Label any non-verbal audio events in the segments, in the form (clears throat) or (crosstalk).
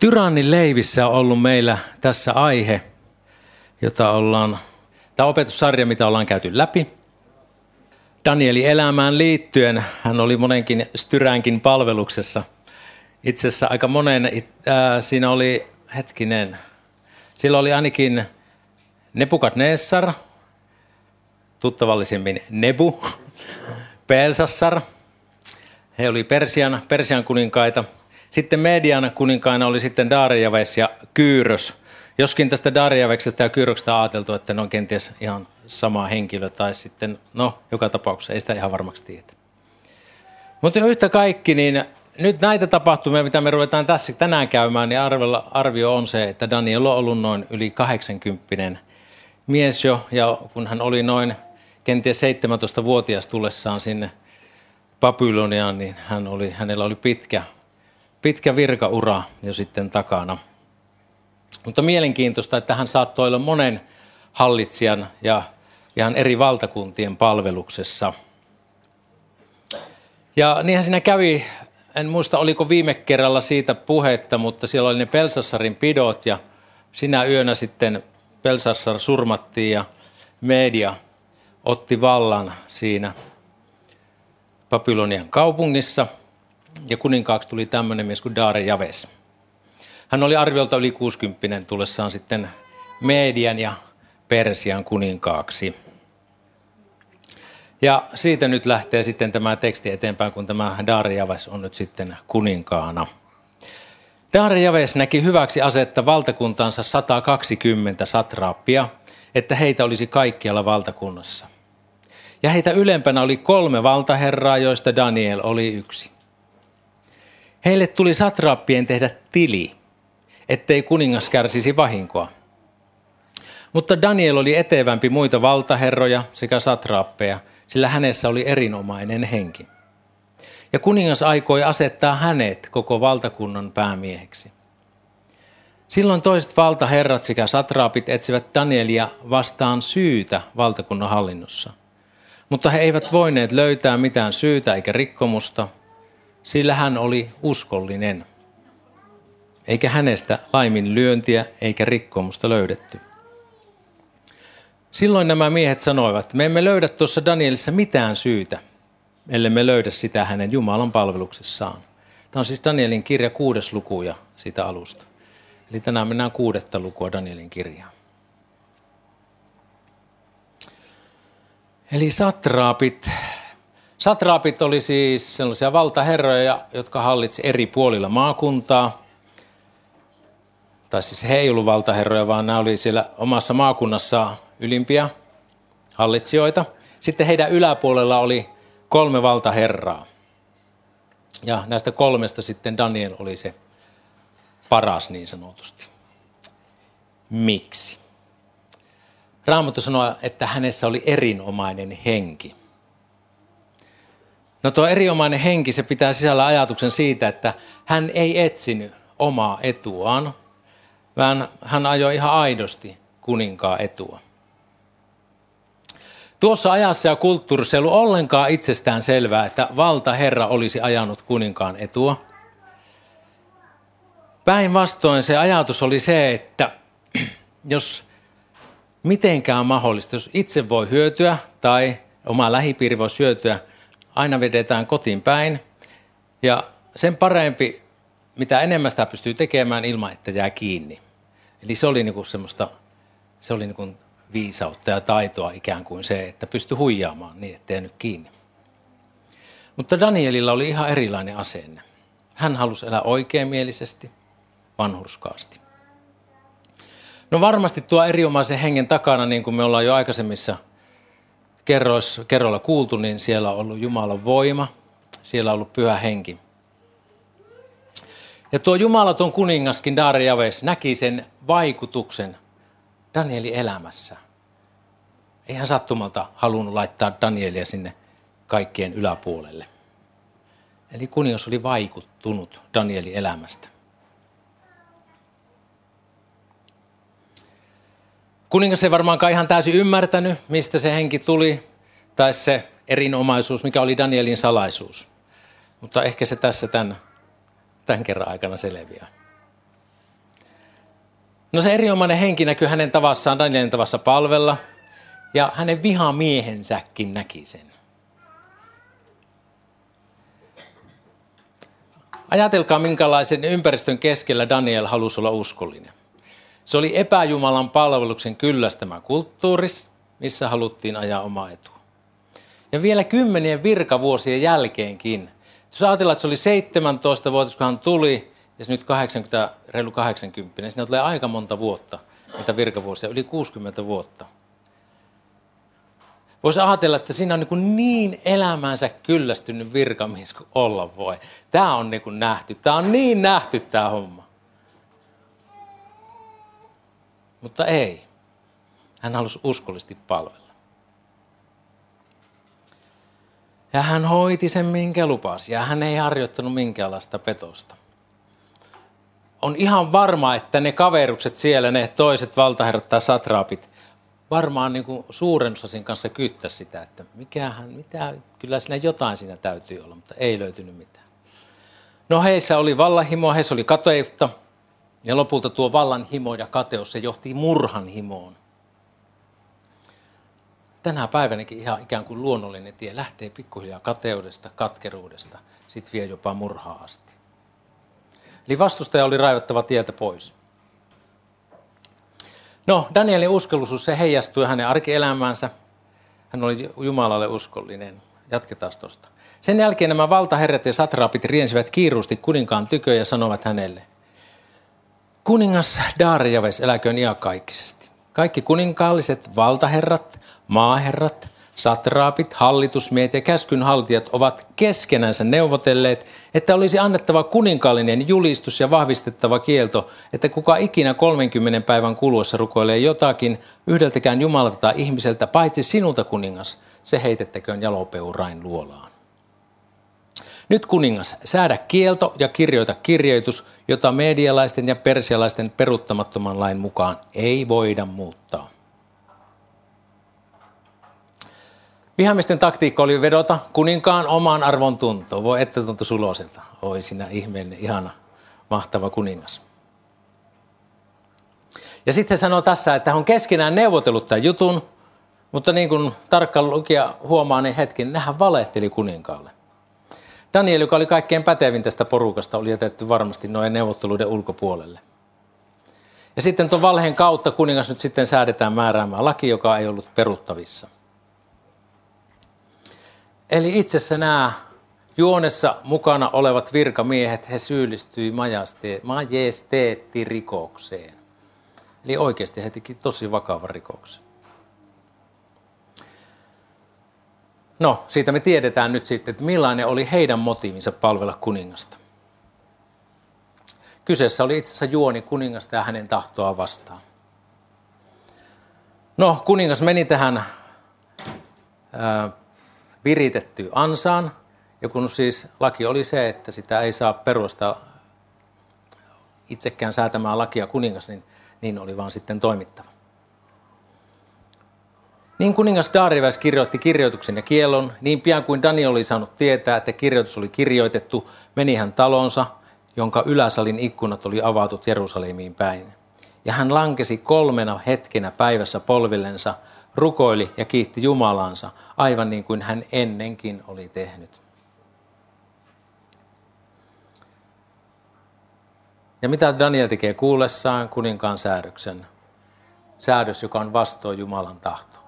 Tyrannin leivissä on ollut meillä tässä aihe, jota ollaan, tämä opetussarja, mitä ollaan käyty läpi. Danieli elämään liittyen, hän oli monenkin Styränkin palveluksessa. Itse asiassa aika monen, äh, siinä oli, hetkinen, sillä oli ainakin Nebukadnessar, tuttavallisemmin Nebu, (laughs) Pelsassar, he oli Persian, Persian kuninkaita – sitten median kuninkaina oli sitten Darijaves ja Kyyrös. Joskin tästä Darijaveksesta ja Kyyröksestä ajateltu, että ne on kenties ihan sama henkilö, tai sitten, no, joka tapauksessa ei sitä ihan varmaksi tiedä. Mutta yhtä kaikki, niin nyt näitä tapahtumia, mitä me ruvetaan tässä tänään käymään, niin arvio on se, että Daniel on ollut noin yli 80 mies jo, ja kun hän oli noin kenties 17-vuotias tullessaan sinne Babyloniaan, niin hän oli, hänellä oli pitkä pitkä virkaura jo sitten takana. Mutta mielenkiintoista, että hän saattoi olla monen hallitsijan ja ihan eri valtakuntien palveluksessa. Ja niinhän siinä kävi, en muista oliko viime kerralla siitä puhetta, mutta siellä oli ne Pelsassarin pidot ja sinä yönä sitten Pelsassar surmattiin ja media otti vallan siinä Babylonian kaupungissa – ja kuninkaaksi tuli tämmöinen mies kuin Daare Javes. Hän oli arviolta yli 60 tullessaan sitten Median ja Persian kuninkaaksi. Ja siitä nyt lähtee sitten tämä teksti eteenpäin, kun tämä Javes on nyt sitten kuninkaana. Javes näki hyväksi asetta valtakuntansa 120 satraappia, että heitä olisi kaikkialla valtakunnassa. Ja heitä ylempänä oli kolme valtaherraa, joista Daniel oli yksi. Heille tuli satraappien tehdä tili, ettei kuningas kärsisi vahinkoa. Mutta Daniel oli etevämpi muita valtaherroja sekä satraappeja, sillä hänessä oli erinomainen henki. Ja kuningas aikoi asettaa hänet koko valtakunnan päämieheksi. Silloin toiset valtaherrat sekä satraapit etsivät Danielia vastaan syytä valtakunnan hallinnossa. Mutta he eivät voineet löytää mitään syytä eikä rikkomusta – sillä hän oli uskollinen. Eikä hänestä laiminlyöntiä eikä rikkomusta löydetty. Silloin nämä miehet sanoivat, me emme löydä tuossa Danielissa mitään syytä, ellei me löydä sitä hänen Jumalan palveluksessaan. Tämä on siis Danielin kirja kuudes luku ja siitä alusta. Eli tänään mennään kuudetta lukua Danielin kirjaan. Eli satraapit Satraapit oli siis sellaisia valtaherroja, jotka hallitsi eri puolilla maakuntaa. Tai siis he ei ollut valtaherroja, vaan nämä oli siellä omassa maakunnassa ylimpiä hallitsijoita. Sitten heidän yläpuolella oli kolme valtaherraa. Ja näistä kolmesta sitten Daniel oli se paras niin sanotusti. Miksi? Raamattu sanoo, että hänessä oli erinomainen henki. No tuo erinomainen henki, se pitää sisällä ajatuksen siitä, että hän ei etsinyt omaa etuaan, vaan hän ajoi ihan aidosti kuninkaan etua. Tuossa ajassa ja kulttuurissa ei ollut ollenkaan itsestään selvää, että valtaherra olisi ajanut kuninkaan etua. Päinvastoin se ajatus oli se, että (clears throat) jos mitenkään mahdollista, jos itse voi hyötyä tai oma lähipiiri voi hyötyä aina vedetään kotiin päin. Ja sen parempi, mitä enemmän sitä pystyy tekemään ilman, että jää kiinni. Eli se oli niinku semmoista, se oli niinku viisautta ja taitoa ikään kuin se, että pystyi huijaamaan niin, ettei jäänyt kiinni. Mutta Danielilla oli ihan erilainen asenne. Hän halusi elää oikeamielisesti, vanhurskaasti. No varmasti tuo erinomaisen hengen takana, niin kuin me ollaan jo aikaisemmissa – kerrois, kerroilla kuultu, niin siellä on ollut Jumalan voima, siellä on ollut pyhä henki. Ja tuo Jumalaton kuningaskin Darijaves näki sen vaikutuksen Danielin elämässä. Ei hän sattumalta halunnut laittaa Danielia sinne kaikkien yläpuolelle. Eli kuningas oli vaikuttunut Danielin elämästä. Kuningas ei varmaankaan ihan täysin ymmärtänyt, mistä se henki tuli, tai se erinomaisuus, mikä oli Danielin salaisuus. Mutta ehkä se tässä tämän, tämän kerran aikana selviää. No se erinomainen henki näkyy hänen tavassaan, Danielin tavassa palvella, ja hänen vihamiehensäkin näki sen. Ajatelkaa, minkälaisen ympäristön keskellä Daniel halusi olla uskollinen. Se oli epäjumalan palveluksen kyllästämä kulttuuris, missä haluttiin ajaa omaa etua. Ja vielä kymmenien virkavuosien jälkeenkin. Jos ajatellaan, että se oli 17 vuotta, kun hän tuli, ja nyt 80, reilu 80, niin siinä tulee aika monta vuotta, mitä virkavuosia, yli 60 vuotta. Voisi ajatella, että siinä on niin, niin elämänsä kyllästynyt virkamies kuin olla voi. Tämä on niin nähty. Tämä on niin nähty tämä homma. Mutta ei. Hän halusi uskollisesti palvella. Ja hän hoiti sen, minkä lupasi. Ja hän ei harjoittanut minkäänlaista petosta. On ihan varma, että ne kaverukset siellä, ne toiset valtaherrat tai satraapit, varmaan niin kuin suuren osasin kanssa kyttä sitä, että mikähän, mitä, kyllä siinä jotain siinä täytyy olla, mutta ei löytynyt mitään. No heissä oli vallanhimo, heissä oli kateutta, ja lopulta tuo vallanhimo ja kateus, se johti murhan himoon. Tänä päivänäkin ihan ikään kuin luonnollinen tie lähtee pikkuhiljaa kateudesta, katkeruudesta, sitten vie jopa murhaa asti. Eli vastustaja oli raivattava tieltä pois. No, Danielin uskollisuus, se heijastui hänen arkielämäänsä. Hän oli Jumalalle uskollinen. Jatketaan tuosta. Sen jälkeen nämä valtaherrat ja satraapit riensivät kiiruusti kuninkaan tykö ja sanovat hänelle, Kuningas Daarijaves eläköön iankaikkisesti. Kaikki kuninkaalliset valtaherrat, maaherrat, satraapit, hallitusmiehet ja käskynhaltijat ovat keskenänsä neuvotelleet, että olisi annettava kuninkaallinen julistus ja vahvistettava kielto, että kuka ikinä 30 päivän kuluessa rukoilee jotakin yhdeltäkään Jumalalta tai ihmiseltä, paitsi sinulta kuningas, se heitettäköön jalopeurain luolaan. Nyt kuningas, säädä kielto ja kirjoita kirjoitus, jota medialaisten ja persialaisten peruuttamattoman lain mukaan ei voida muuttaa. Vihamisten taktiikka oli vedota kuninkaan omaan arvon tuntoon. Voi että tuntu suloselta. Oi sinä ihmeellinen, ihana, mahtava kuningas. Ja sitten hän sanoo tässä, että hän on keskenään neuvotellut tämän jutun, mutta niin kuin tarkka lukija huomaa, niin hetken, nehän valehteli kuninkaalle. Daniel, joka oli kaikkein pätevin tästä porukasta, oli jätetty varmasti noin neuvotteluiden ulkopuolelle. Ja sitten tuon valheen kautta kuningas nyt sitten säädetään määräämään laki, joka ei ollut peruttavissa – Eli itse nämä juonessa mukana olevat virkamiehet, he syyllistyi majesteettirikokseen. Eli oikeasti he teki tosi vakavan rikoksen. No, siitä me tiedetään nyt sitten, että millainen oli heidän motiivinsa palvella kuningasta. Kyseessä oli itse asiassa juoni kuningasta ja hänen tahtoa vastaan. No, kuningas meni tähän ää, viritetty ansaan. Ja kun siis laki oli se, että sitä ei saa perustaa itsekään säätämään lakia kuningas, niin, niin oli vaan sitten toimittava. Niin kuningas Darius kirjoitti kirjoituksen ja kielon, niin pian kuin Daniel oli saanut tietää, että kirjoitus oli kirjoitettu, meni hän talonsa, jonka yläsalin ikkunat oli avatut Jerusalemiin päin. Ja hän lankesi kolmena hetkenä päivässä polvillensa – rukoili ja kiitti Jumalansa, aivan niin kuin hän ennenkin oli tehnyt. Ja mitä Daniel tekee kuullessaan kuninkaan säädöksen? Säädös, joka on vastoin Jumalan tahto.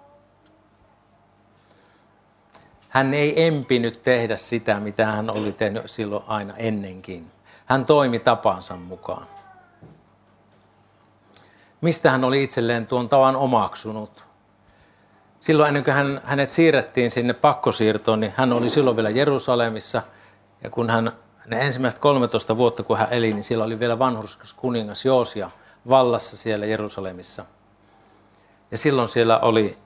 Hän ei empinyt tehdä sitä, mitä hän oli tehnyt silloin aina ennenkin. Hän toimi tapansa mukaan. Mistä hän oli itselleen tuon tavan omaksunut? silloin ennen kuin hän, hänet siirrettiin sinne pakkosiirtoon, niin hän oli silloin vielä Jerusalemissa. Ja kun hän, ne ensimmäiset 13 vuotta kun hän eli, niin siellä oli vielä vanhurskas kuningas Joosia vallassa siellä Jerusalemissa. Ja silloin siellä oli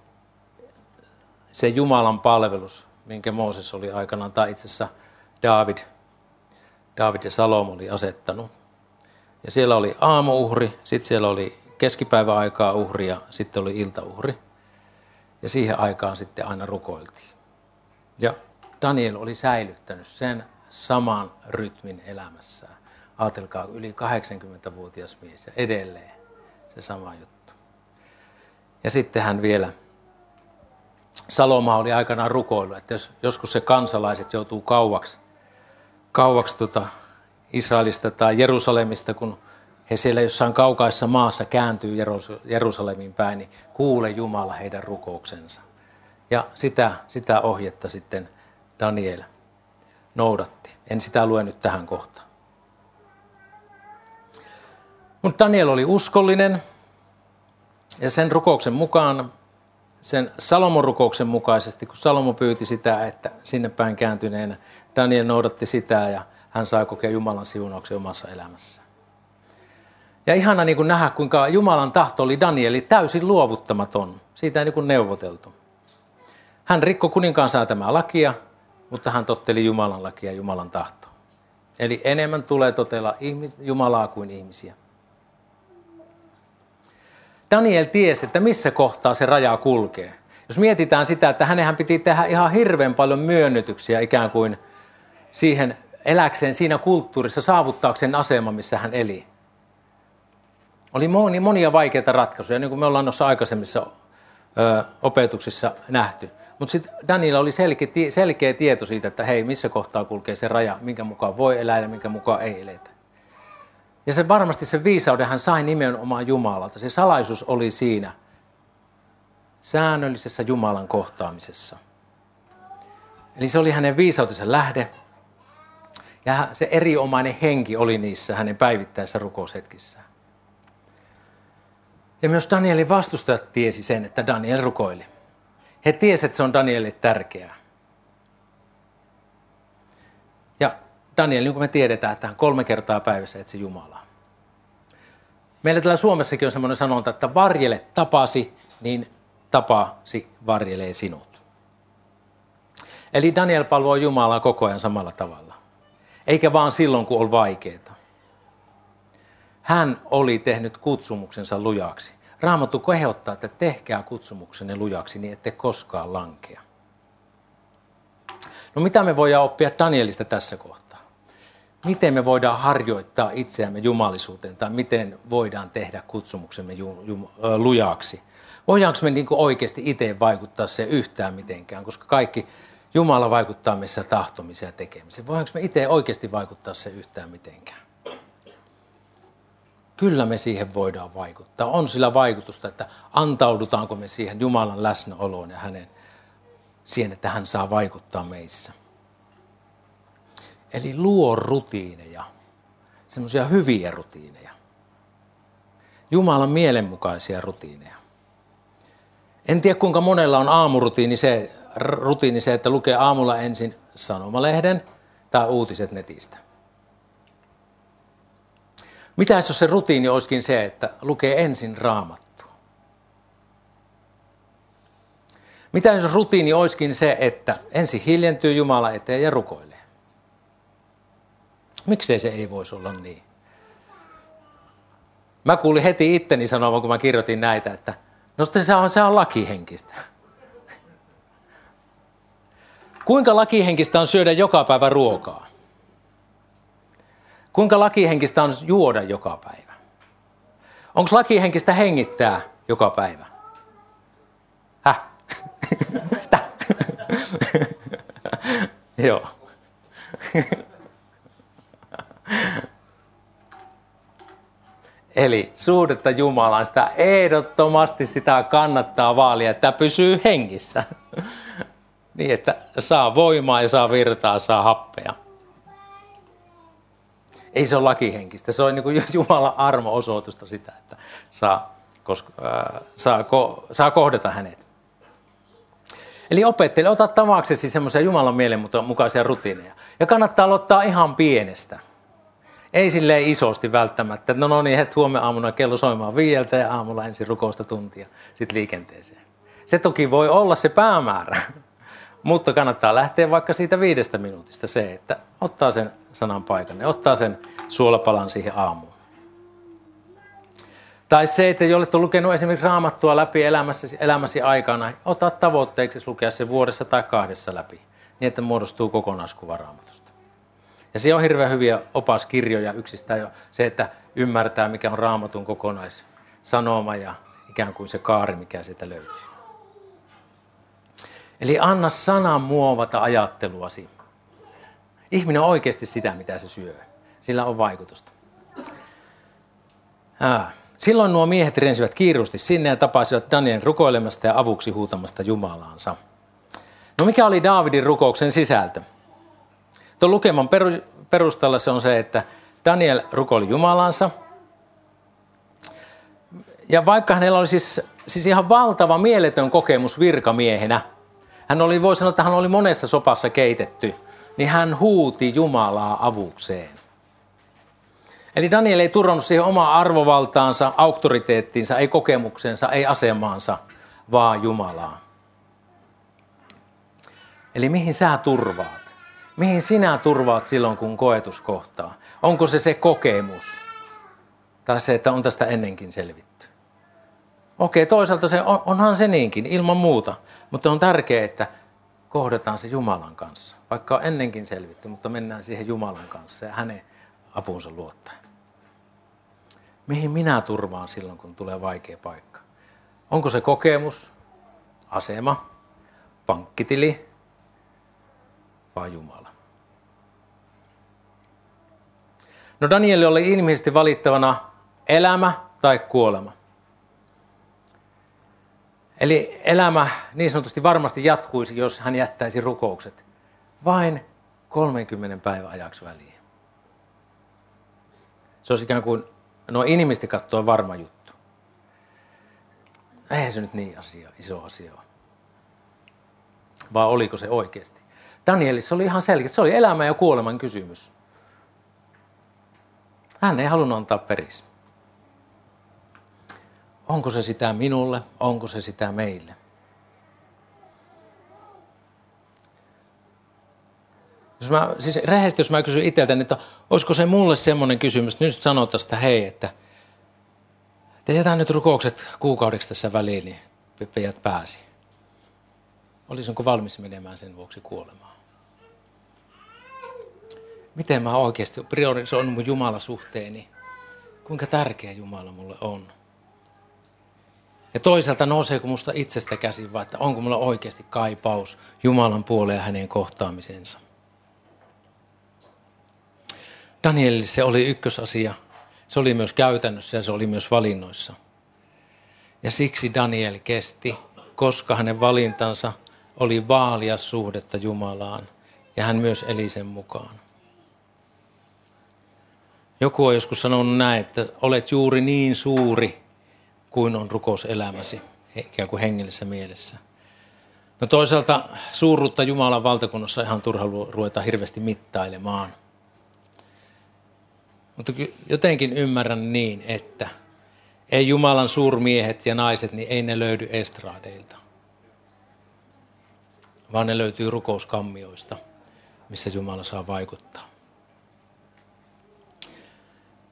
se Jumalan palvelus, minkä Mooses oli aikanaan, tai itse asiassa David, David ja Salom oli asettanut. Ja siellä oli aamuuhri, sitten siellä oli keskipäiväaikaa uhri ja sitten oli iltauhri. Ja siihen aikaan sitten aina rukoiltiin. Ja Daniel oli säilyttänyt sen saman rytmin elämässään. Ajatelkaa, yli 80-vuotias mies ja edelleen se sama juttu. Ja sitten hän vielä, Saloma oli aikanaan rukoilu, että jos joskus se kansalaiset joutuu kauaksi, kauaksi tota Israelista tai Jerusalemista, kun he siellä jossain kaukaissa maassa kääntyy Jerusalemin päin, niin kuule Jumala heidän rukouksensa. Ja sitä, sitä ohjetta sitten Daniel noudatti. En sitä lue nyt tähän kohtaan. Mutta Daniel oli uskollinen ja sen rukouksen mukaan, sen Salomon rukouksen mukaisesti, kun Salomo pyyti sitä, että sinne päin kääntyneenä Daniel noudatti sitä ja hän sai kokea Jumalan siunauksen omassa elämässään. Ja ihana niin kuin nähdä, kuinka Jumalan tahto oli Danieli täysin luovuttamaton. Siitä ei niin kuin neuvoteltu. Hän rikkoi kuninkaan säätämää lakia, mutta hän totteli Jumalan lakia ja Jumalan tahtoa. Eli enemmän tulee totella Jumalaa kuin ihmisiä. Daniel tiesi, että missä kohtaa se raja kulkee. Jos mietitään sitä, että hänenhän piti tehdä ihan hirveän paljon myönnytyksiä ikään kuin siihen eläkseen siinä kulttuurissa saavuttaakseen asema, missä hän eli. Oli moni, monia vaikeita ratkaisuja, niin kuin me ollaan noissa aikaisemmissa ö, opetuksissa nähty. Mutta sitten Daniela oli selkeä, selkeä tieto siitä, että hei, missä kohtaa kulkee se raja, minkä mukaan voi elää ja minkä mukaan ei eletä. Ja se varmasti se viisauden hän sai nimenomaan Jumalalta. Se salaisuus oli siinä säännöllisessä Jumalan kohtaamisessa. Eli se oli hänen viisautensa lähde. Ja se eriomainen henki oli niissä hänen päivittäisissä rukoushetkissä. Ja myös Danielin vastustajat tiesi sen, että Daniel rukoili. He tiesivät, että se on Danielille tärkeää. Ja Daniel, niin kuin me tiedetään, että hän kolme kertaa päivässä etsi Jumalaa. Meillä täällä Suomessakin on semmoinen sanonta, että varjele tapasi, niin tapasi varjelee sinut. Eli Daniel palvoi Jumalaa koko ajan samalla tavalla. Eikä vaan silloin, kun on vaikeaa. Hän oli tehnyt kutsumuksensa lujaksi. Raamattu kehottaa, että tehkää kutsumuksenne lujaksi niin, ette koskaan lankea. No mitä me voidaan oppia Danielista tässä kohtaa? Miten me voidaan harjoittaa itseämme jumalisuuteen tai miten voidaan tehdä kutsumuksemme ju, ju, lujaksi? Voidaanko me niin oikeasti itse vaikuttaa se yhtään mitenkään, koska kaikki Jumala vaikuttaa missä tahtomiseen ja tekemiseen. Voidaanko me itse oikeasti vaikuttaa se yhtään mitenkään? Kyllä me siihen voidaan vaikuttaa. On sillä vaikutusta, että antaudutaanko me siihen Jumalan läsnäoloon ja hänen siihen, että hän saa vaikuttaa meissä. Eli luo rutiineja, semmoisia hyviä rutiineja. Jumalan mielenmukaisia rutiineja. En tiedä kuinka monella on aamurutiini se, rutiini se, että lukee aamulla ensin sanomalehden tai uutiset netistä. Mitä jos se rutiini olisikin se, että lukee ensin raamattua? Mitä jos rutiini olisikin se, että ensin hiljentyy Jumala eteen ja rukoilee? Miksei se ei voisi olla niin? Mä kuulin heti itteni sanovan, kun mä kirjoitin näitä, että no se on, se on lakihenkistä. Kuinka lakihenkistä on syödä joka päivä ruokaa? Kuinka lakihenkistä on juoda joka päivä? Onko lakihenkistä hengittää joka päivä? Häh? (laughs) (laughs) Joo. (laughs) Eli suhdetta Jumalaan, sitä ehdottomasti sitä kannattaa vaalia, että pysyy hengissä. niin, että saa voimaa ja saa virtaa, saa happea. Ei se ole lakihenkistä. Se on niin kuin Jumalan armo-osoitusta sitä, että saa, koska, äh, saa, ko, saa kohdata hänet. Eli opettele, ota tavaksesi semmoisia Jumalan mielen mukaisia rutiineja. Ja kannattaa aloittaa ihan pienestä. Ei silleen isosti välttämättä, no, no niin, het huomenna aamuna kello soimaan viieltä ja aamulla ensin rukousta tuntia sitten liikenteeseen. Se toki voi olla se päämäärä, (laughs) mutta kannattaa lähteä vaikka siitä viidestä minuutista se, että ottaa sen sanan paikan ottaa sen suolapalan siihen aamuun. Tai se, että jolle on lukenut esimerkiksi raamattua läpi elämässäsi, elämäsi aikana, ota tavoitteeksi lukea se vuodessa tai kahdessa läpi, niin että muodostuu kokonaiskuva raamatusta. Ja se on hirveän hyviä opaskirjoja yksistään jo se, että ymmärtää mikä on raamatun kokonais, sanoma ja ikään kuin se kaari, mikä sieltä löytyy. Eli anna sanan muovata ajatteluasi. Ihminen on oikeasti sitä, mitä se syö. Sillä on vaikutusta. Ää. Silloin nuo miehet riensivät kiirusti sinne ja tapasivat Danielin rukoilemasta ja avuksi huutamasta Jumalaansa. No mikä oli Daavidin rukouksen sisältö? Tuon lukeman perusteella se on se, että Daniel rukoili Jumalansa. Ja vaikka hänellä oli siis, siis ihan valtava mieletön kokemus virkamiehenä, hän oli, voi sanoa, että hän oli monessa sopassa keitetty, niin hän huuti Jumalaa avukseen. Eli Daniel ei turvannut siihen omaa arvovaltaansa, auktoriteettiinsa, ei kokemuksensa, ei asemaansa, vaan Jumalaa. Eli mihin sä turvaat? Mihin sinä turvaat silloin, kun koetus kohtaa? Onko se se kokemus? Tai se, että on tästä ennenkin selvitty? Okei, toisaalta se on, onhan se niinkin, ilman muuta. Mutta on tärkeää, että kohdataan se Jumalan kanssa. Vaikka on ennenkin selvitty, mutta mennään siihen Jumalan kanssa ja hänen apunsa luottaen. Mihin minä turvaan silloin, kun tulee vaikea paikka? Onko se kokemus, asema, pankkitili vai Jumala? No Danieli oli inhimillisesti valittavana elämä tai kuolema. Eli elämä niin sanotusti varmasti jatkuisi, jos hän jättäisi rukoukset vain 30 päivän ajaksi väliin. Se olisi ikään kuin no inhimillisesti katsoa varma juttu. Eihän se nyt niin asia, iso asia ole. Vai oliko se oikeasti? Danielissa oli ihan selkeä. Se oli elämä ja kuoleman kysymys. Hän ei halunnut antaa periksi. Onko se sitä minulle? Onko se sitä meille? Jos mä, siis rehellisesti, jos mä kysyn itseltäni, että olisiko se mulle semmoinen kysymys, että nyt sanotaan sitä, hei, että tehdään nyt rukoukset kuukaudeksi tässä väliin, niin pejät pääsi. Olisinko valmis menemään sen vuoksi kuolemaan? Miten mä oikeasti priorisoin mun Jumalasuhteeni? Kuinka tärkeä Jumala mulle on? Ja toisaalta nouseeko musta itsestä käsin, vai että onko mulla oikeasti kaipaus Jumalan puoleen hänen kohtaamisensa? Danielille se oli ykkösasia. Se oli myös käytännössä ja se oli myös valinnoissa. Ja siksi Daniel kesti, koska hänen valintansa oli vaalia suhdetta Jumalaan ja hän myös eli sen mukaan. Joku on joskus sanonut näin, että olet juuri niin suuri kuin on rukouselämäsi, ikään kuin hengellisessä mielessä. No toisaalta suuruutta Jumalan valtakunnassa ihan turha ruveta hirveästi mittailemaan – mutta jotenkin ymmärrän niin, että ei Jumalan suurmiehet ja naiset, niin ei ne löydy estraadeilta. Vaan ne löytyy rukouskammioista, missä Jumala saa vaikuttaa.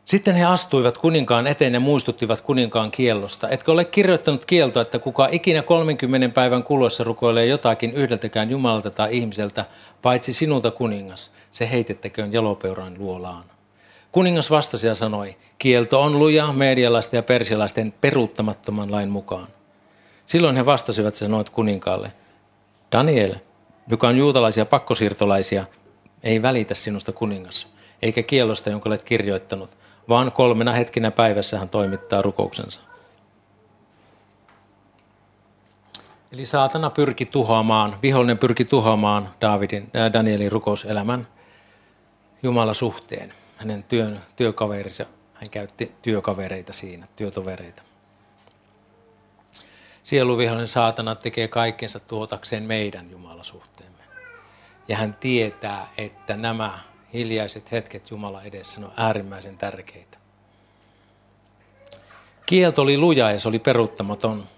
Sitten he astuivat kuninkaan eteen ja muistuttivat kuninkaan kiellosta. Etkö ole kirjoittanut kieltoa, että kuka ikinä 30 päivän kuluessa rukoilee jotakin yhdeltäkään Jumalalta tai ihmiseltä, paitsi sinulta kuningas, se heitettäköön jalopeurain luolaan. Kuningas vastasi ja sanoi, kielto on luja medialaisten ja persialaisten peruuttamattoman lain mukaan. Silloin he vastasivat ja sanoivat kuninkaalle, Daniel, joka on juutalaisia pakkosiirtolaisia, ei välitä sinusta kuningas, eikä kiellosta, jonka olet kirjoittanut, vaan kolmena hetkinä päivässä hän toimittaa rukouksensa. Eli saatana pyrki tuhoamaan, vihollinen pyrki tuhoamaan Davidin, äh, Danielin rukouselämän Jumala suhteen hänen työn, työkaverinsa, hän käytti työkavereita siinä, työtovereita. Sieluvihollinen saatana tekee kaikkensa tuotakseen meidän Jumalasuhteemme. Ja hän tietää, että nämä hiljaiset hetket Jumala edessä on äärimmäisen tärkeitä. Kielto oli luja ja se oli peruuttamaton.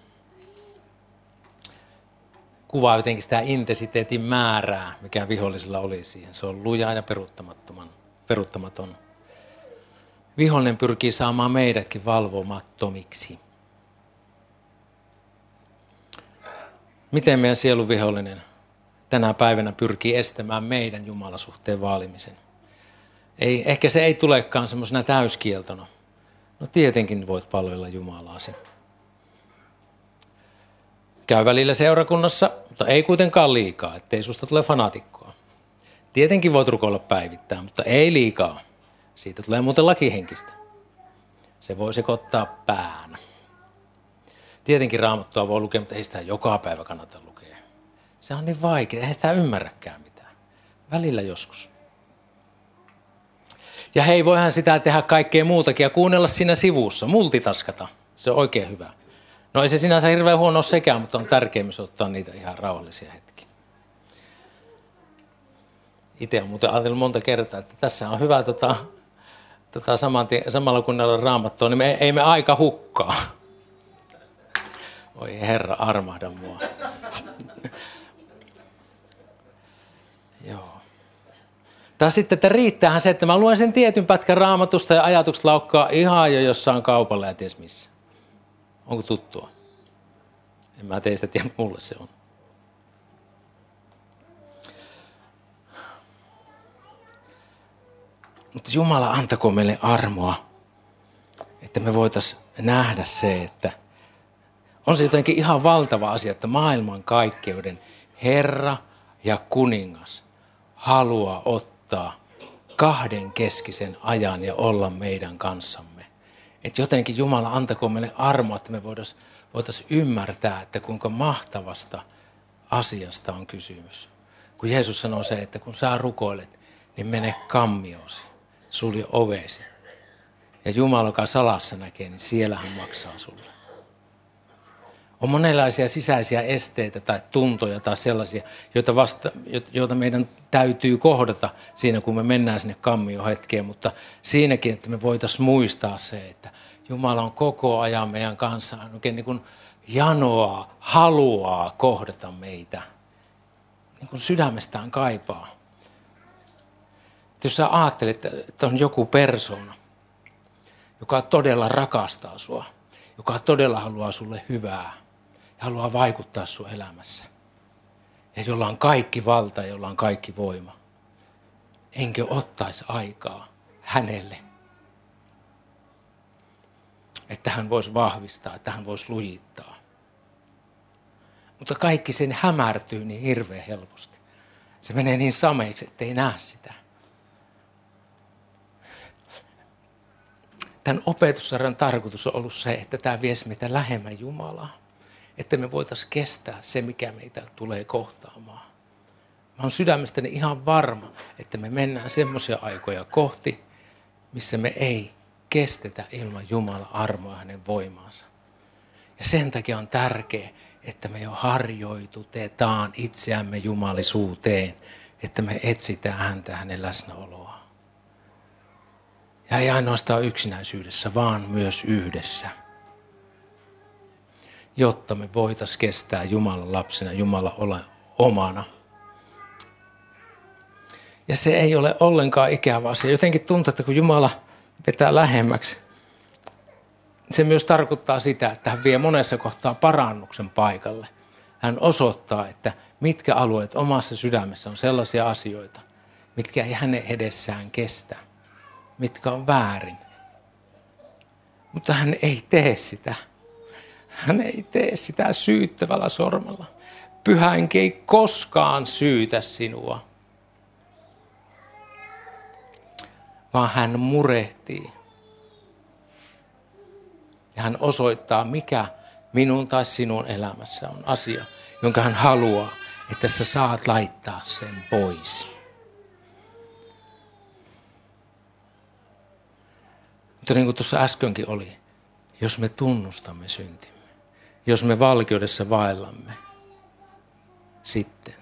Kuvaa jotenkin sitä intensiteetin määrää, mikä vihollisella oli siihen. Se on luja ja peruuttamaton. Vihollinen pyrkii saamaan meidätkin valvomattomiksi. Miten meidän sielun vihollinen tänä päivänä pyrkii estämään meidän Jumalasuhteen vaalimisen? Ei, ehkä se ei tulekaan semmoisena täyskieltona, No tietenkin voit palvella Jumalaasi. Käy välillä seurakunnassa, mutta ei kuitenkaan liikaa, ettei susta tule fanaatikkoa. Tietenkin voit rukoilla päivittää, mutta ei liikaa. Siitä tulee muuten lakihenkistä. Se voi sekoittaa pään. Tietenkin raamattua voi lukea, mutta ei sitä joka päivä kannata lukea. Se on niin vaikea, eihän sitä ymmärräkään mitään. Välillä joskus. Ja hei, voihan sitä tehdä kaikkea muutakin ja kuunnella siinä sivussa, multitaskata. Se on oikein hyvä. No ei se sinänsä hirveän huono sekään, mutta on tärkeää myös ottaa niitä ihan rauhallisia hetkiä. Itse on muuten ajatellut monta kertaa, että tässä on hyvä tota, tota saman tien, samalla kun näillä raamattua, niin me, ei me aika hukkaa. Oi Herra, armahda mua. Tai sitten, että riittäähän se, että mä luen sen tietyn pätkän raamatusta ja ajatukset laukkaa ihan jo jossain kaupalla ja ties missä. Onko tuttua? En mä teistä tiedä, mulle se on. Mutta Jumala antako meille armoa, että me voitaisiin nähdä se, että on se jotenkin ihan valtava asia, että maailman kaikkeuden Herra ja kuningas haluaa ottaa kahden keskisen ajan ja olla meidän kanssamme. Että jotenkin Jumala antako meille armoa, että me voitaisiin voitais ymmärtää, että kuinka mahtavasta asiasta on kysymys. Kun Jeesus sanoo se, että kun sä rukoilet, niin mene kammiosi, sulje ovesi. Ja Jumala, joka salassa näkee, niin siellä hän maksaa sulle. On monenlaisia sisäisiä esteitä tai tuntoja tai sellaisia, joita, vasta, joita meidän täytyy kohdata siinä, kun me mennään sinne hetkeen. Mutta siinäkin, että me voitaisiin muistaa se, että Jumala on koko ajan meidän kanssa, oikein niin kuin janoaa, haluaa kohdata meitä. Niin kuin sydämestään kaipaa. Että jos sä ajattelet, että on joku persona, joka todella rakastaa sua, joka todella haluaa sulle hyvää, ja haluaa vaikuttaa sun elämässä. Ja jolla on kaikki valta ja jolla on kaikki voima. Enkö ottaisi aikaa hänelle, että hän voisi vahvistaa, että hän voisi lujittaa. Mutta kaikki sen hämärtyy niin hirveän helposti. Se menee niin sameiksi, ettei näe sitä. Tämän opetussarjan tarkoitus on ollut se, että tämä viesi meitä lähemmän Jumalaa että me voitaisiin kestää se, mikä meitä tulee kohtaamaan. Mä oon sydämestäni ihan varma, että me mennään semmoisia aikoja kohti, missä me ei kestetä ilman Jumalan armoa hänen voimaansa. Ja sen takia on tärkeää, että me jo harjoitutetaan itseämme jumalisuuteen, että me etsitään häntä hänen läsnäoloa. Ja ei ainoastaan yksinäisyydessä, vaan myös yhdessä jotta me voitaisiin kestää Jumalan lapsena, Jumala olla omana. Ja se ei ole ollenkaan ikävä asia. Jotenkin tuntuu, että kun Jumala vetää lähemmäksi, se myös tarkoittaa sitä, että hän vie monessa kohtaa parannuksen paikalle. Hän osoittaa, että mitkä alueet omassa sydämessä on sellaisia asioita, mitkä ei hänen edessään kestä, mitkä on väärin. Mutta hän ei tee sitä hän ei tee sitä syyttävällä sormella. Pyhä ei koskaan syytä sinua, vaan hän murehtii. Ja hän osoittaa, mikä minun tai sinun elämässä on asia, jonka hän haluaa, että sä saat laittaa sen pois. Mutta niin kuin tuossa äskenkin oli, jos me tunnustamme syntimme, jos me valkeudessa vaellamme sitten.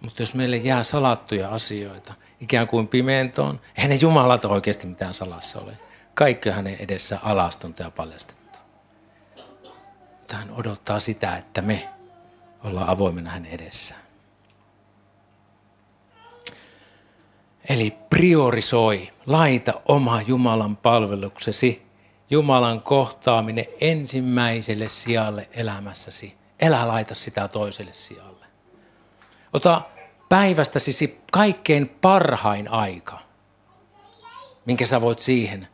Mutta jos meille jää salattuja asioita, ikään kuin pimentoon, eihän ne jumalat oikeasti mitään salassa ole. Kaikki hänen edessä alastonta ja paljastettu. Hän odottaa sitä, että me ollaan avoimena hänen edessään. Eli priorisoi, laita oma Jumalan palveluksesi Jumalan kohtaaminen ensimmäiselle sijalle elämässäsi. Elä laita sitä toiselle sijalle. Ota päivästäsi kaikkein parhain aika, minkä sä voit siihen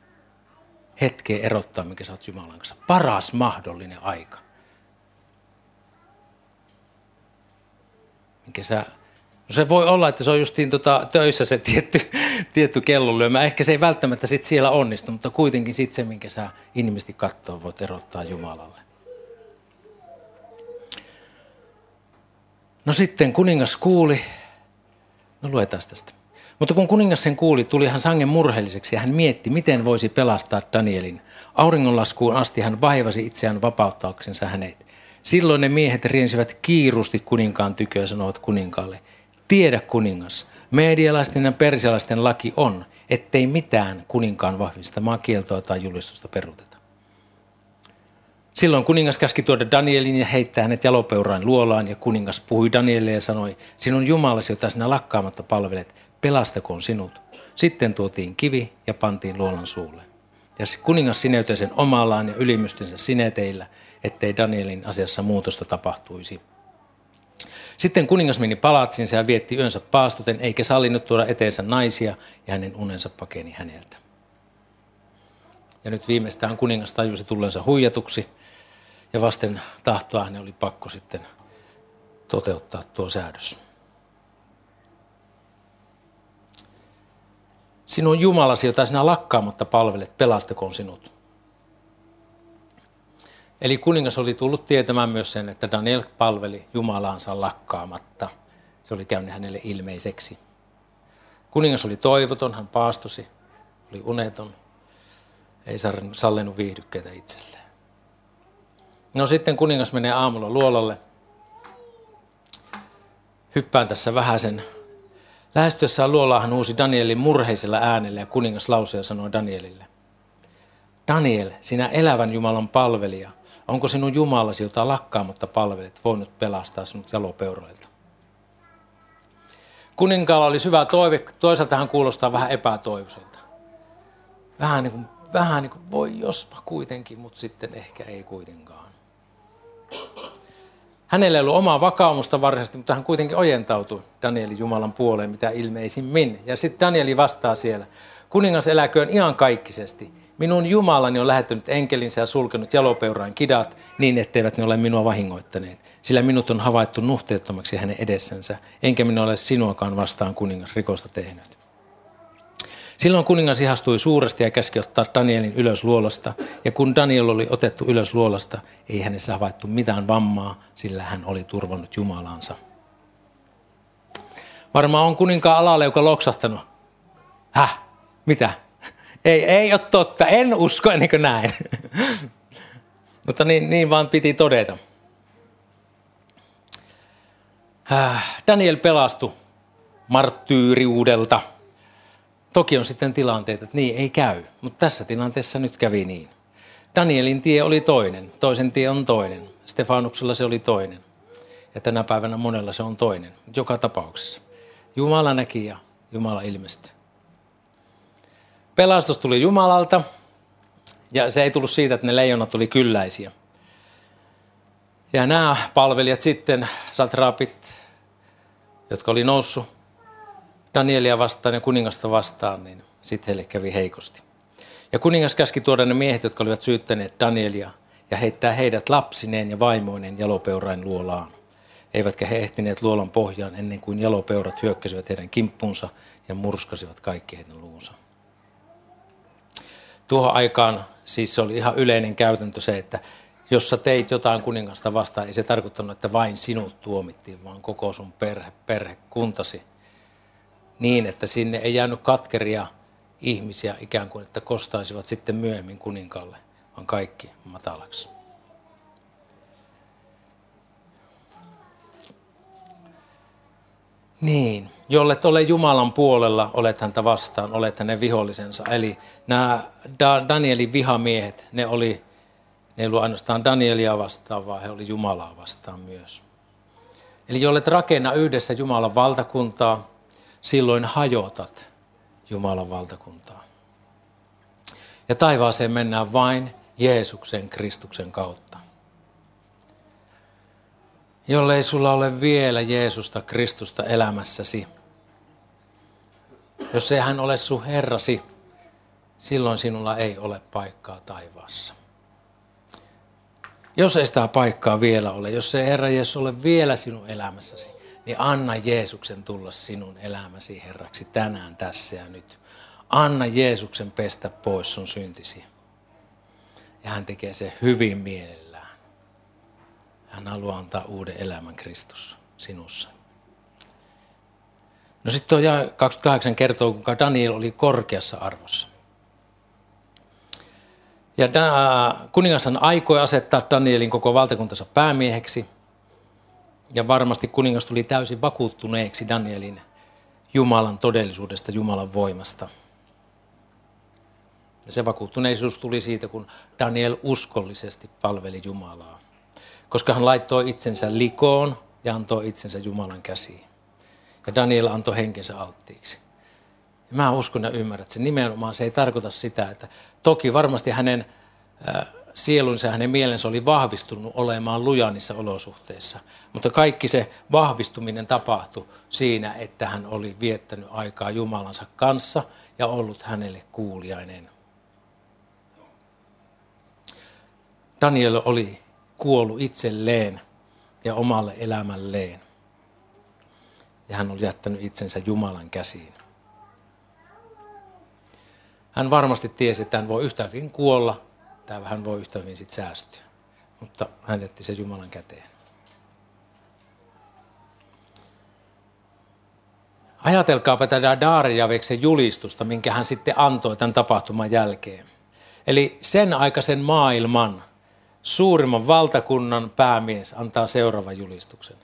hetkeä erottaa, mikä sä oot Jumalan kanssa. Paras mahdollinen aika. Mikä sä No se voi olla, että se on justiin tota, töissä se tietty, tietty kellonlyömä. Ehkä se ei välttämättä sit siellä onnistu, mutta kuitenkin sit se, minkä sä inhimillisesti katsoo, voit erottaa Jumalalle. No sitten kuningas kuuli, no luetaan tästä. Mutta kun kuningas sen kuuli, tuli hän sangen murheelliseksi ja hän mietti, miten voisi pelastaa Danielin. Auringonlaskuun asti hän vaivasi itseään vapauttauksensa hänet. Silloin ne miehet riensivät kiirusti kuninkaan tykö ja sanoivat kuninkaalle, tiedä kuningas, medialaisten ja persialaisten laki on, ettei mitään kuninkaan vahvistamaa kieltoa tai julistusta peruteta. Silloin kuningas käski tuoda Danielin ja heittää hänet jalopeurain luolaan ja kuningas puhui Danielille ja sanoi, sinun Jumalasi, jota sinä lakkaamatta palvelet, pelastakoon sinut. Sitten tuotiin kivi ja pantiin luolan suulle. Ja kuningas sineytyi sen omallaan ja ylimystensä sineteillä, ettei Danielin asiassa muutosta tapahtuisi. Sitten kuningas meni palatsinsa ja vietti yönsä paastuten, eikä sallinut tuoda eteensä naisia, ja hänen unensa pakeni häneltä. Ja nyt viimeistään kuningas tajusi tullensa huijatuksi, ja vasten tahtoa hänen oli pakko sitten toteuttaa tuo säädös. Sinun Jumalasi, jota sinä lakkaamatta palvelet, pelastakoon sinut. Eli kuningas oli tullut tietämään myös sen, että Daniel palveli Jumalaansa lakkaamatta. Se oli käynyt hänelle ilmeiseksi. Kuningas oli toivoton, hän paastosi, oli uneton, ei sallinut viihdykkeitä itselleen. No sitten kuningas menee aamulla luolalle. Hyppään tässä vähäsen. Lähestyessään luolaa hän uusi Danielin murheisella äänellä ja kuningas lausui sanoi Danielille. Daniel, sinä elävän Jumalan palvelija – Onko sinun Jumalasi, jota lakkaamatta palvelet, voinut pelastaa sinut jalopeuroilta? Kuninkaalla oli syvä toive, toisaalta hän kuulostaa vähän epätoivoiselta. Vähän niin kuin, vähän niin kuin voi jospa kuitenkin, mutta sitten ehkä ei kuitenkaan. Hänellä ei ollut omaa vakaumusta varsinaisesti, mutta hän kuitenkin ojentautui Danielin Jumalan puoleen mitä ilmeisimmin. Ja sitten Danieli vastaa siellä, kuningas eläköön iankaikkisesti. Minun Jumalani on lähettänyt enkelinsä ja sulkenut jalopeuraan kidat niin, etteivät ne ole minua vahingoittaneet. Sillä minut on havaittu nuhteettomaksi hänen edessänsä, enkä minä ole sinuakaan vastaan kuningas rikosta tehnyt. Silloin kuningas ihastui suuresti ja käski ottaa Danielin ylös luolasta, ja kun Daniel oli otettu ylös luolasta, ei hänessä havaittu mitään vammaa, sillä hän oli turvannut Jumalansa. Varmaan on kuninkaan alalle, joka loksahtanut. Häh? Mitä? Ei, ei ole totta. En usko ennen kuin näin. (laughs) Mutta niin, niin vaan piti todeta. Äh, Daniel pelastui marttyyriudelta. Toki on sitten tilanteet, että niin ei käy, mutta tässä tilanteessa nyt kävi niin. Danielin tie oli toinen, toisen tie on toinen. Stefanuksella se oli toinen. Ja tänä päivänä monella se on toinen, joka tapauksessa. Jumala näki ja Jumala ilmestyi. Pelastus tuli Jumalalta ja se ei tullut siitä, että ne leijonat oli kylläisiä. Ja nämä palvelijat sitten, satraapit, jotka oli noussut Danielia vastaan ja kuningasta vastaan, niin sitten heille kävi heikosti. Ja kuningas käski tuoda ne miehet, jotka olivat syyttäneet Danielia ja heittää heidät lapsineen ja vaimoineen jalopeurain luolaan. Eivätkä he ehtineet luolan pohjaan ennen kuin jalopeurat hyökkäsivät heidän kimppunsa ja murskasivat kaikki heidän luunsa. Tuohon aikaan siis se oli ihan yleinen käytäntö se, että jos sä teit jotain kuningasta vastaan, ei se tarkoittanut, että vain sinut tuomittiin, vaan koko sun perhe, perhekuntasi. Niin, että sinne ei jäänyt katkeria ihmisiä ikään kuin, että kostaisivat sitten myöhemmin kuninkaalle, vaan kaikki matalaksi. Niin, jollet ole Jumalan puolella, olet häntä vastaan, olet hänen vihollisensa. Eli nämä Danielin vihamiehet, ne oli, ne ei ainoastaan Danielia vastaan, vaan he oli Jumalaa vastaan myös. Eli jollet rakenna yhdessä Jumalan valtakuntaa, silloin hajotat Jumalan valtakuntaa. Ja taivaaseen mennään vain Jeesuksen Kristuksen kautta jollei sulla ole vielä Jeesusta Kristusta elämässäsi. Jos ei hän ole sun Herrasi, silloin sinulla ei ole paikkaa taivaassa. Jos ei sitä paikkaa vielä ole, jos se Herra Jeesus ole vielä sinun elämässäsi, niin anna Jeesuksen tulla sinun elämäsi Herraksi tänään, tässä ja nyt. Anna Jeesuksen pestä pois sun syntisi. Ja hän tekee se hyvin mielellään. Hän haluaa antaa uuden elämän Kristus sinussa. No sitten tuo 28 kertoo, kuinka Daniel oli korkeassa arvossa. Ja kuningashan aikoi asettaa Danielin koko valtakuntansa päämieheksi. Ja varmasti kuningas tuli täysin vakuuttuneeksi Danielin Jumalan todellisuudesta, Jumalan voimasta. Ja se vakuuttuneisuus tuli siitä, kun Daniel uskollisesti palveli Jumalaa. Koska hän laittoi itsensä likoon ja antoi itsensä Jumalan käsiin. Ja Daniel antoi henkensä alttiiksi. Ja mä uskon ja ymmärrän, että se nimenomaan se ei tarkoita sitä, että toki varmasti hänen sielunsa ja hänen mielensä oli vahvistunut olemaan lujanissa olosuhteissa. Mutta kaikki se vahvistuminen tapahtui siinä, että hän oli viettänyt aikaa Jumalansa kanssa ja ollut hänelle kuulijainen. Daniel oli kuollut itselleen ja omalle elämälleen. Ja hän oli jättänyt itsensä Jumalan käsiin. Hän varmasti tiesi, että hän voi yhtä hyvin kuolla, tai hän voi yhtä hyvin sitten säästyä. Mutta hän jätti sen Jumalan käteen. Ajatelkaapa tätä Daarijaveksen julistusta, minkä hän sitten antoi tämän tapahtuman jälkeen. Eli sen aikaisen maailman suurimman valtakunnan päämies antaa seuraavan julistuksen.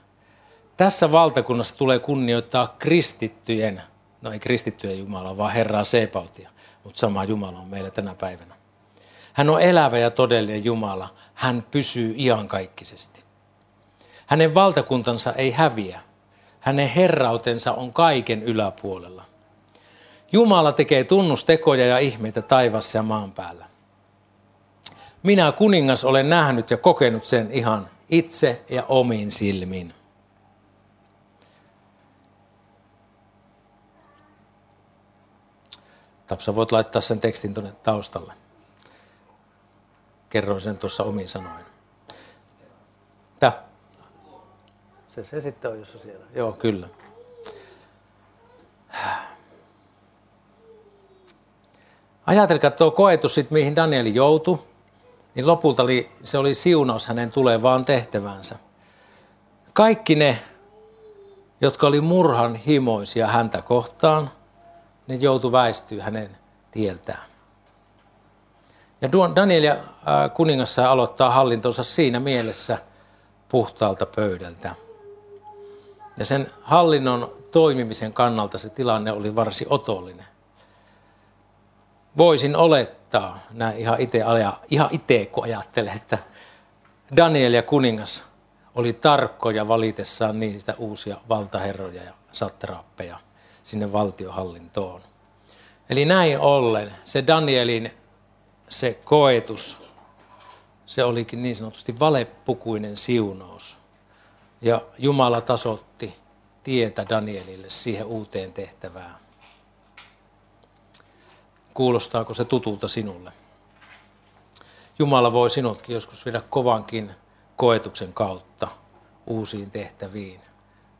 Tässä valtakunnassa tulee kunnioittaa kristittyjen, no ei kristittyjen Jumalaa, vaan Herraa Seepautia mutta sama Jumala on meillä tänä päivänä. Hän on elävä ja todellinen Jumala. Hän pysyy iankaikkisesti. Hänen valtakuntansa ei häviä. Hänen herrautensa on kaiken yläpuolella. Jumala tekee tunnustekoja ja ihmeitä taivassa ja maan päällä. Minä kuningas olen nähnyt ja kokenut sen ihan itse ja omiin silmin. Tapsa voit laittaa sen tekstin tuonne taustalle. Kerroin sen tuossa omin sanoin. Tää. Se, se sitten on, jos on siellä. Joo, kyllä. Ajatelkaa tuo koetus, sit, mihin Danieli joutui, niin lopulta oli, se oli siunaus hänen tulevaan tehtävänsä. Kaikki ne, jotka oli murhan himoisia häntä kohtaan – ne joutu väistyä hänen tieltään. Ja Daniel kuningassa aloittaa hallintonsa siinä mielessä puhtaalta pöydältä. Ja sen hallinnon toimimisen kannalta se tilanne oli varsin otollinen. Voisin olettaa, näin ihan itse, ihan itse kun ajattelen, että Daniel ja kuningas oli tarkkoja valitessaan niistä uusia valtaherroja ja satraappeja – sinne valtiohallintoon. Eli näin ollen se Danielin se koetus, se olikin niin sanotusti valepukuinen siunaus. Ja Jumala tasotti tietä Danielille siihen uuteen tehtävään. Kuulostaako se tutulta sinulle? Jumala voi sinutkin joskus viedä kovankin koetuksen kautta uusiin tehtäviin,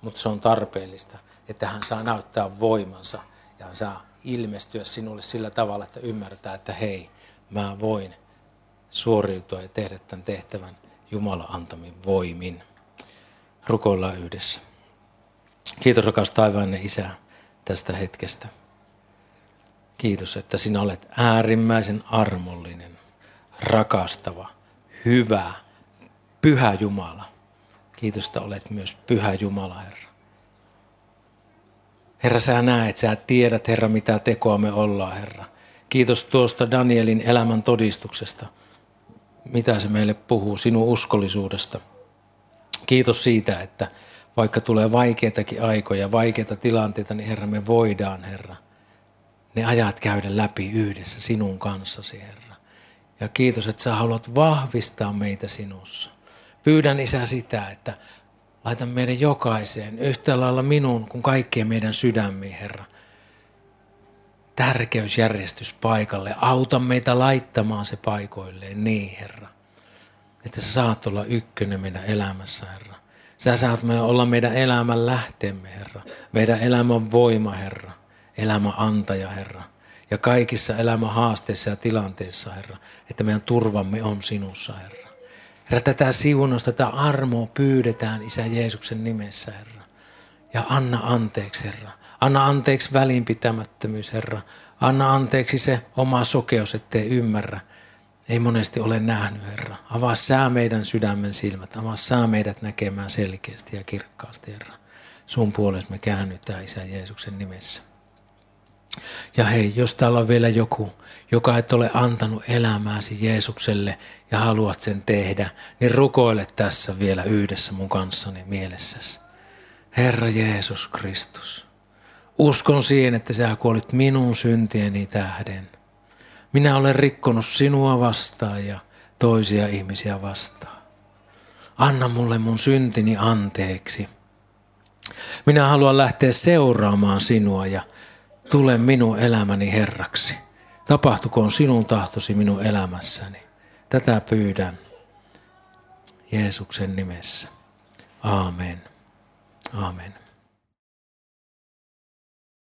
mutta se on tarpeellista että hän saa näyttää voimansa ja hän saa ilmestyä sinulle sillä tavalla, että ymmärtää, että hei, mä voin suoriutua ja tehdä tämän tehtävän Jumala antamin voimin. Rukoillaan yhdessä. Kiitos rakas taivaanne Isä tästä hetkestä. Kiitos, että sinä olet äärimmäisen armollinen, rakastava, hyvä, pyhä Jumala. Kiitos, että olet myös pyhä Jumala, Herra. Herra, sä näet, sä tiedät, Herra, mitä tekoa me ollaan, Herra. Kiitos tuosta Danielin elämän todistuksesta. Mitä se meille puhuu sinun uskollisuudesta. Kiitos siitä, että vaikka tulee vaikeitakin aikoja, vaikeita tilanteita, niin Herra, me voidaan, Herra, ne ajat käydä läpi yhdessä sinun kanssasi, Herra. Ja kiitos, että sä haluat vahvistaa meitä sinussa. Pyydän Isä sitä, että Laita meidän jokaiseen, yhtä lailla minun kuin kaikkien meidän sydämiin, Herra. tärkeysjärjestys paikalle. Auta meitä laittamaan se paikoilleen niin, Herra. Että sä saat olla ykkönen meidän elämässä, Herra. Sä saat olla meidän elämän lähteemme, Herra. Meidän elämän voima, Herra. Elämän antaja, Herra. Ja kaikissa elämän haasteissa ja tilanteissa, Herra. Että meidän turvamme on sinussa, Herra. Herra, tätä siunosta, tätä armoa pyydetään Isä Jeesuksen nimessä, Herra. Ja anna anteeksi, Herra. Anna anteeksi välinpitämättömyys, Herra. Anna anteeksi se oma sokeus, ettei ymmärrä. Ei monesti ole nähnyt, Herra. Avaa sää meidän sydämen silmät. Avaa sää meidät näkemään selkeästi ja kirkkaasti, Herra. Sun puolesta me käännytään Isä Jeesuksen nimessä. Ja hei, jos täällä on vielä joku, joka et ole antanut elämääsi Jeesukselle ja haluat sen tehdä, niin rukoile tässä vielä yhdessä mun kanssani mielessäsi. Herra Jeesus Kristus, uskon siihen, että sä kuolit minun syntieni tähden. Minä olen rikkonut sinua vastaan ja toisia ihmisiä vastaan. Anna mulle mun syntini anteeksi. Minä haluan lähteä seuraamaan sinua ja tule minun elämäni Herraksi. Tapahtukoon sinun tahtosi minun elämässäni. Tätä pyydän Jeesuksen nimessä. Aamen. Aamen.